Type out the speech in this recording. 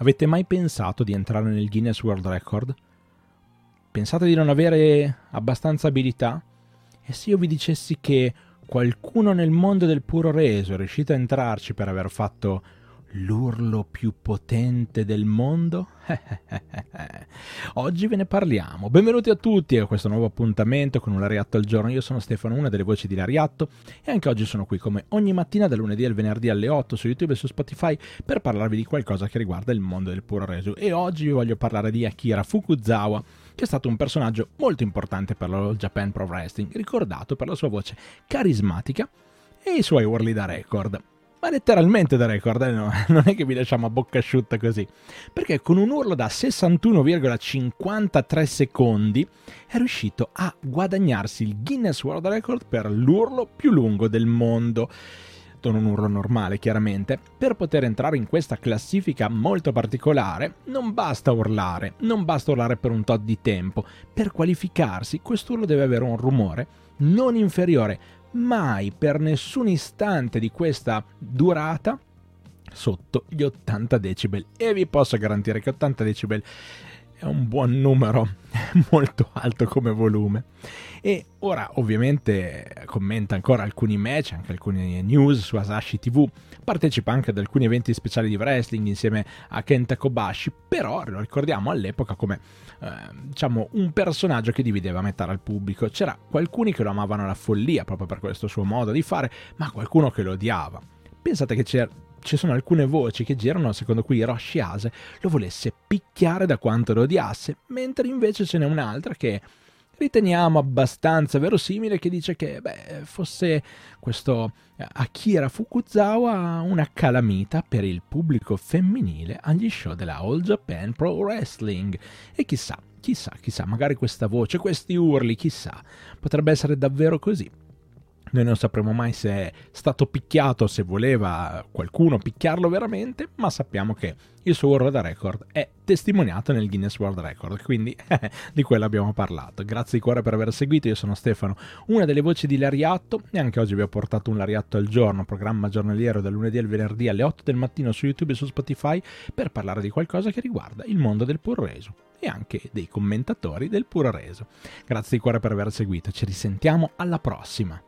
Avete mai pensato di entrare nel Guinness World Record? Pensate di non avere abbastanza abilità? E se io vi dicessi che qualcuno nel mondo del puro reso è riuscito a entrarci per aver fatto l'urlo più potente del mondo? Oggi ve ne parliamo. Benvenuti a tutti a questo nuovo appuntamento con un Lariatto al giorno. Io sono Stefano, una delle voci di Lariatto e anche oggi sono qui come ogni mattina dal lunedì al venerdì alle 8 su YouTube e su Spotify per parlarvi di qualcosa che riguarda il mondo del puro reso. E oggi vi voglio parlare di Akira Fukuzawa, che è stato un personaggio molto importante per la Japan Pro Wrestling, ricordato per la sua voce carismatica e i suoi urli da record ma letteralmente da record, eh? no, non è che vi lasciamo a bocca asciutta così, perché con un urlo da 61,53 secondi è riuscito a guadagnarsi il Guinness World Record per l'urlo più lungo del mondo. Non un urlo normale, chiaramente. Per poter entrare in questa classifica molto particolare, non basta urlare, non basta urlare per un tot di tempo. Per qualificarsi, quest'urlo deve avere un rumore non inferiore mai per nessun istante di questa durata sotto gli 80 decibel. E vi posso garantire che 80 decibel è un buon numero, molto alto come volume. E ora ovviamente commenta ancora alcuni match, anche alcune news su Asashi TV, partecipa anche ad alcuni eventi speciali di wrestling insieme a Kenta Kobashi, però lo ricordiamo all'epoca come eh, diciamo un personaggio che divideva metà al pubblico. C'era qualcuno che lo amavano alla follia proprio per questo suo modo di fare, ma qualcuno che lo odiava. Pensate che c'era ci sono alcune voci che girano secondo cui Hiroshi Ase lo volesse picchiare da quanto lo odiasse, mentre invece ce n'è un'altra che riteniamo abbastanza verosimile che dice che beh, fosse questo Akira Fukuzawa una calamita per il pubblico femminile agli show della All Japan Pro Wrestling. E chissà, chissà, chissà, magari questa voce, questi urli, chissà, potrebbe essere davvero così. Noi non sapremo mai se è stato picchiato, se voleva qualcuno picchiarlo veramente, ma sappiamo che il suo da record è testimoniato nel Guinness World Record, quindi di quello abbiamo parlato. Grazie di cuore per aver seguito, io sono Stefano, una delle voci di Lariatto e anche oggi vi ho portato un Lariatto al giorno, programma giornaliero dal lunedì al venerdì alle 8 del mattino su YouTube e su Spotify per parlare di qualcosa che riguarda il mondo del puro reso e anche dei commentatori del puro reso. Grazie di cuore per aver seguito, ci risentiamo alla prossima.